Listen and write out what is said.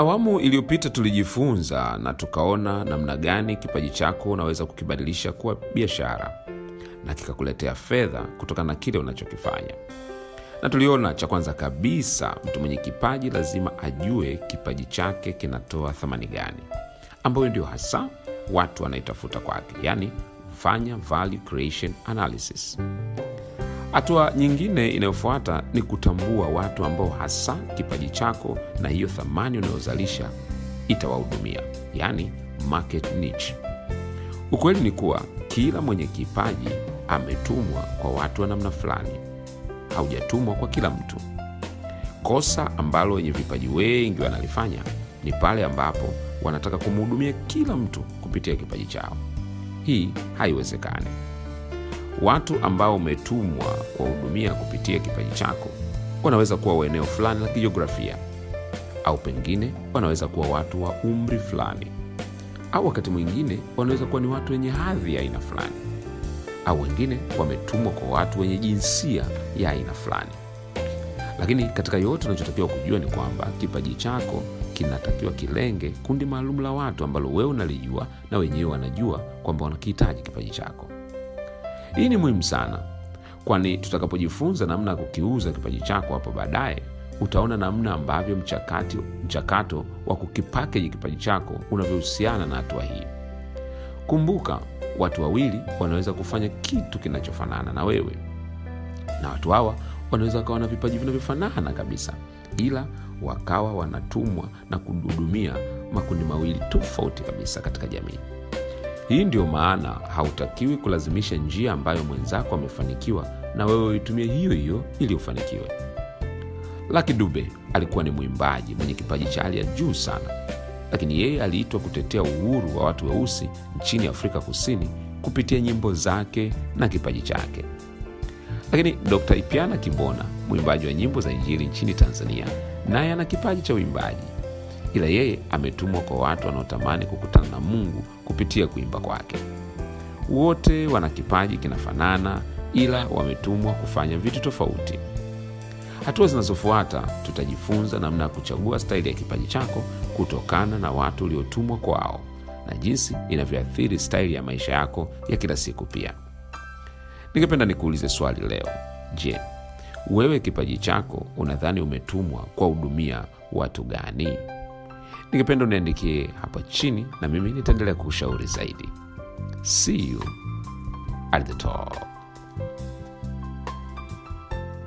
awamu iliyopita tulijifunza na tukaona namna gani kipaji chako unaweza kukibadilisha kuwa biashara na kikakuletea fedha kutokana na kile unachokifanya. Na tuliona cha kwanza kabisa mtu mwenye kipaji lazima ajue kipaji chake kinatoa thamani gani. Ambayo ndio hasa watu wanaitafuta kwake yaani fanya value creation analysis hatua nyingine inayofuata ni kutambua watu ambao hasa kipaji chako na hiyo thamani unayozalisha itawahudumia yaani market niche. Ukweli ni kuwa kila mwenye kipaji ametumwa kwa watu wa namna fulani. Haujatumwa kwa kila mtu. Kosa ambalo wenye vipaji wengi wanalifanya ni pale ambapo wanataka kumhudumia kila mtu kupitia kipaji chao. Hii haiwezekani watu ambao umetumwa kuwahudumia kupitia kipaji chako wanaweza kuwa wa eneo fulani la kijiografia au pengine wanaweza kuwa watu wa umri fulani. Au wakati mwingine wanaweza kuwa ni watu wenye hadhi ya aina fulani. Au wengine wametumwa kwa watu wenye jinsia ya aina fulani. Lakini katika yote unachotakiwa kujua ni kwamba kipaji chako kinatakiwa kilenge kundi maalum la watu ambalo wewe unalijua na wenyewe wanajua kwamba wanakihitaji kipaji chako hii ni muhimu sana kwani tutakapojifunza namna ya kukiuza kipaji chako hapo baadaye utaona namna ambavyo mchakati, mchakato wa kukipakeji kipaji chako unavyohusiana na hatua hii. Kumbuka watu wawili wanaweza kufanya kitu kinachofanana na wewe na watu hawa wanaweza wakawa na vipaji vinavyofanana kabisa ila wakawa wanatumwa na kuhudumia makundi mawili tofauti kabisa katika jamii hii ndiyo maana hautakiwi kulazimisha njia ambayo mwenzako amefanikiwa na wewe uitumie hiyo hiyo ili ufanikiwe. Laki dube alikuwa ni mwimbaji mwenye kipaji cha hali ya juu sana. Lakini yeye aliitwa kutetea uhuru wa watu weusi nchini afrika kusini kupitia nyimbo zake na kipaji chake. Lakini dr ipiana kibona mwimbaji wa nyimbo za injili nchini tanzania naye ana kipaji cha uimbaji ila yeye ametumwa kwa watu wanaotamani kukutana na mungu kupitia kuimba kwake. Wote wana kipaji kinafanana ila wametumwa kufanya vitu tofauti. Hatua zinazofuata tutajifunza namna ya kuchagua staili ya kipaji chako kutokana na watu uliotumwa kwao na jinsi inavyoathiri staili ya maisha yako ya kila siku pia. Ningependa nikuulize swali leo. Je wewe kipaji chako unadhani umetumwa kwa hudumia watu gani ningependa uniandikie hapa chini na mimi nitaendelea kukushauri zaidi. See you at the top